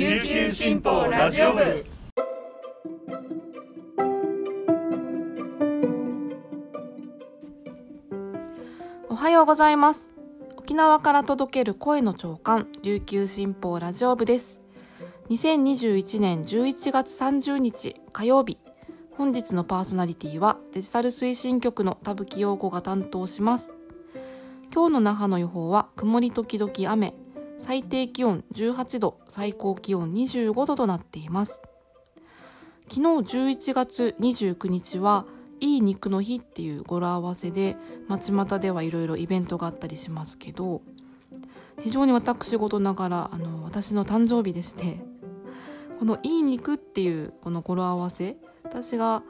琉球新報ラジオ部。おはようございます。沖縄から届ける声の長官琉球新報ラジオ部です。2021年11月30日火曜日。本日のパーソナリティはデジタル推進局の田吹陽子が担当します。今日の那覇の予報は曇り時々雨。最低気温18度最高気温25度となっています。昨日11月29日はいい肉の日っていう語呂合わせで街股ではいろいろイベントがあったりしますけど非常に私事ながらあの私の誕生日でしてこの「いい肉」っていうこの語呂合わせ私が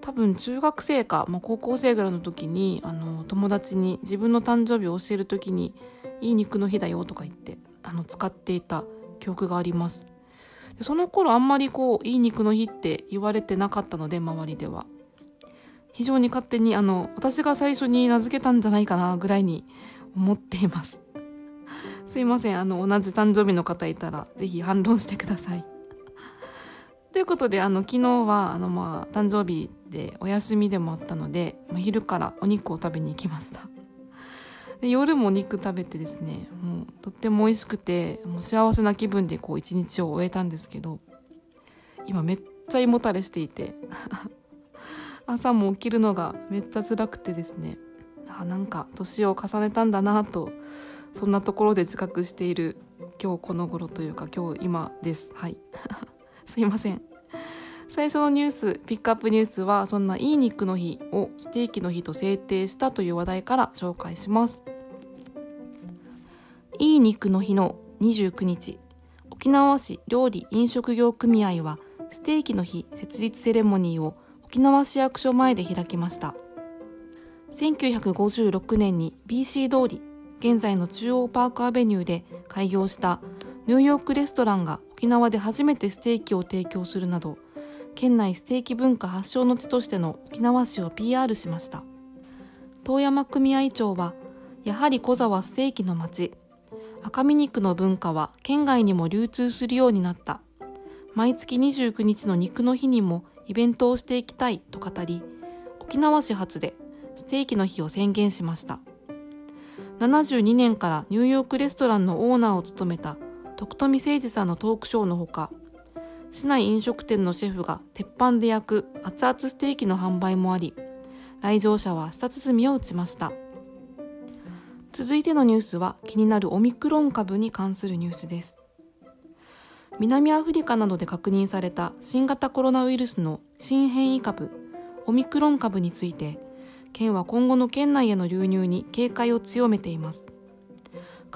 多分中学生か、まあ、高校生ぐらいの時にあの友達に自分の誕生日を教える時に「いい肉の日だよ」とか言ってあの使っていた記憶があります。でその頃あんまりこう「いい肉の日」って言われてなかったので周りでは。非常に勝手にあの私が最初に名付けたんじゃないかなぐらいに思っています。すいませんあの同じ誕生日の方いたら是非反論してください。ということであの昨日はあのまあ誕生日でお休みでもあったので、まあ、昼からお肉を食べに行きました。で夜も肉食べてですねもうとっても美味しくてもう幸せな気分でこう一日を終えたんですけど今めっちゃ胃もたれしていて 朝も起きるのがめっちゃ辛くてですねあなんか年を重ねたんだなとそんなところで自覚している今日この頃というか今日今です。はい。すいません。最初のニュースピックアップニュースはそんないい肉の日をステーキの日と制定したという話題から紹介します。いい肉の日の29日沖縄市料理飲食業組合はステーキの日設立セレモニーを沖縄市役所前で開きました。1956年に BC 通り現在の中央パークアベニューで開業したニューヨークレストランが沖縄で初めてステーキを提供するなど県内ステーキ文化発祥の地としての沖縄市を PR しました。遠山組合長はやはり小座はステーキの町赤身肉の文化は県外にも流通するようになった。毎月29日の肉の日にもイベントをしていきたいと語り沖縄市発でステーキの日を宣言しました。72年からニューヨークレストランのオーナーを務めた徳富誠二さんのトークショーのほか市内飲食店のシェフが鉄板で焼く熱々ステーキの販売もあり来場者は舌鼓を打ちました。続いてのニュースは気になるオミクロン株に関するニュースです。南アフリカなどで確認された新型コロナウイルスの新変異株オミクロン株について県は今後の県内への流入に警戒を強めています。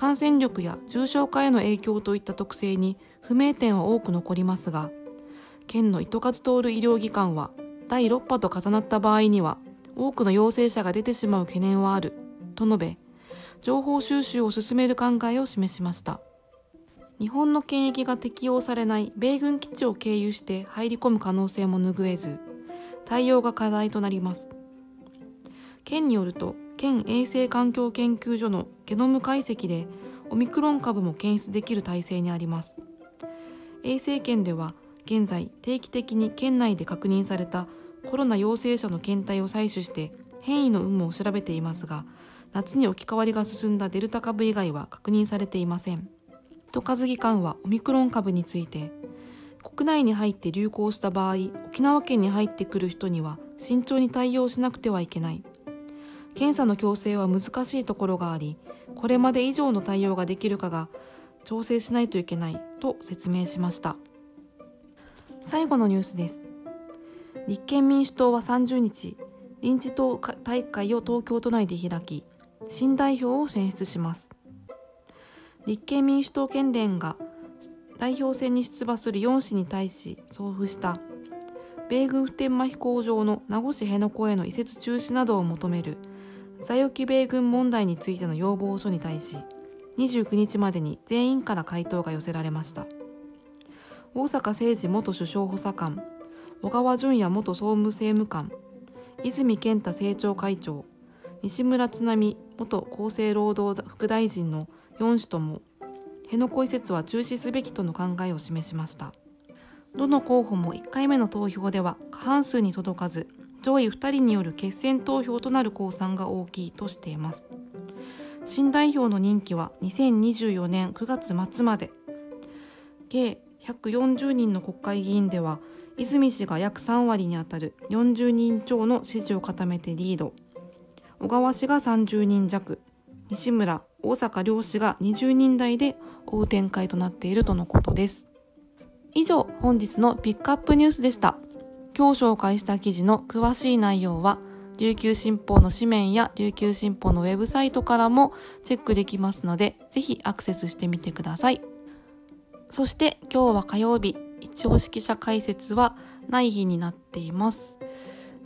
感染力や重症化への影響といった特性に不明点は多く残りますが県の糸数通る医療機関は第6波と重なった場合には多くの陽性者が出てしまう懸念はあると述べ情報収集を進める考えを示しました。日本の検疫が適用されない米軍基地を経由して入り込む可能性も拭えず対応が課題となります。県によると県衛生環境研究所のゲノム解析でオミクロン株も検出できる体制にあります。衛生圏では現在定期的に県内で確認されたコロナ陽性者の検体を採取して変異の有無を調べていますが夏に置き換わりが進んだデルタ株以外は確認されていません。都数機関はオミクロン株について国内に入って流行した場合沖縄県に入ってくる人には慎重に対応しなくてはいけない。検査の強制は難しいところがありこれまで以上の対応ができるかが調整しないといけないと説明しました。最後のニュースです。立憲民主党は30日臨時党大会を東京都内で開き新代表を選出します。立憲民主党県連が代表選に出馬する4氏に対し送付した米軍普天間飛行場の名護市辺野古への移設中止などを求める在沖米軍問題についての要望書に対し29日までに全員から回答が寄せられました。大阪誠二元首相補佐官小川淳也元総務政務官泉健太政調会長西村津波元厚生労働副大臣の4氏とも辺野古移設は中止すべきとの考えを示しました。どの候補も1回目の投票では過半数に届かず上位2人による決選投票となる公算が大きいとしています。新代表の任期は2024年9月末まで。計140人の国会議員では泉氏が約3割にあたる40人超の支持を固めてリード。小川氏が30人弱。西村大阪両氏が20人台で追う展開となっているとのことです。以上本日のピックアップニュースでした。今日紹介した記事の詳しい内容は琉球新報の紙面や琉球新報のウェブサイトからもチェックできますのでぜひアクセスしてみてください。そして今日は火曜日一応指揮者解説はない日になっています。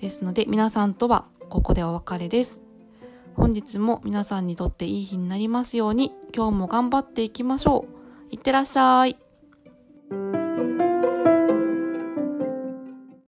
ですので皆さんとはここでお別れです。本日も皆さんにとっていい日になりますように今日も頑張っていきましょう。いってらっしゃい。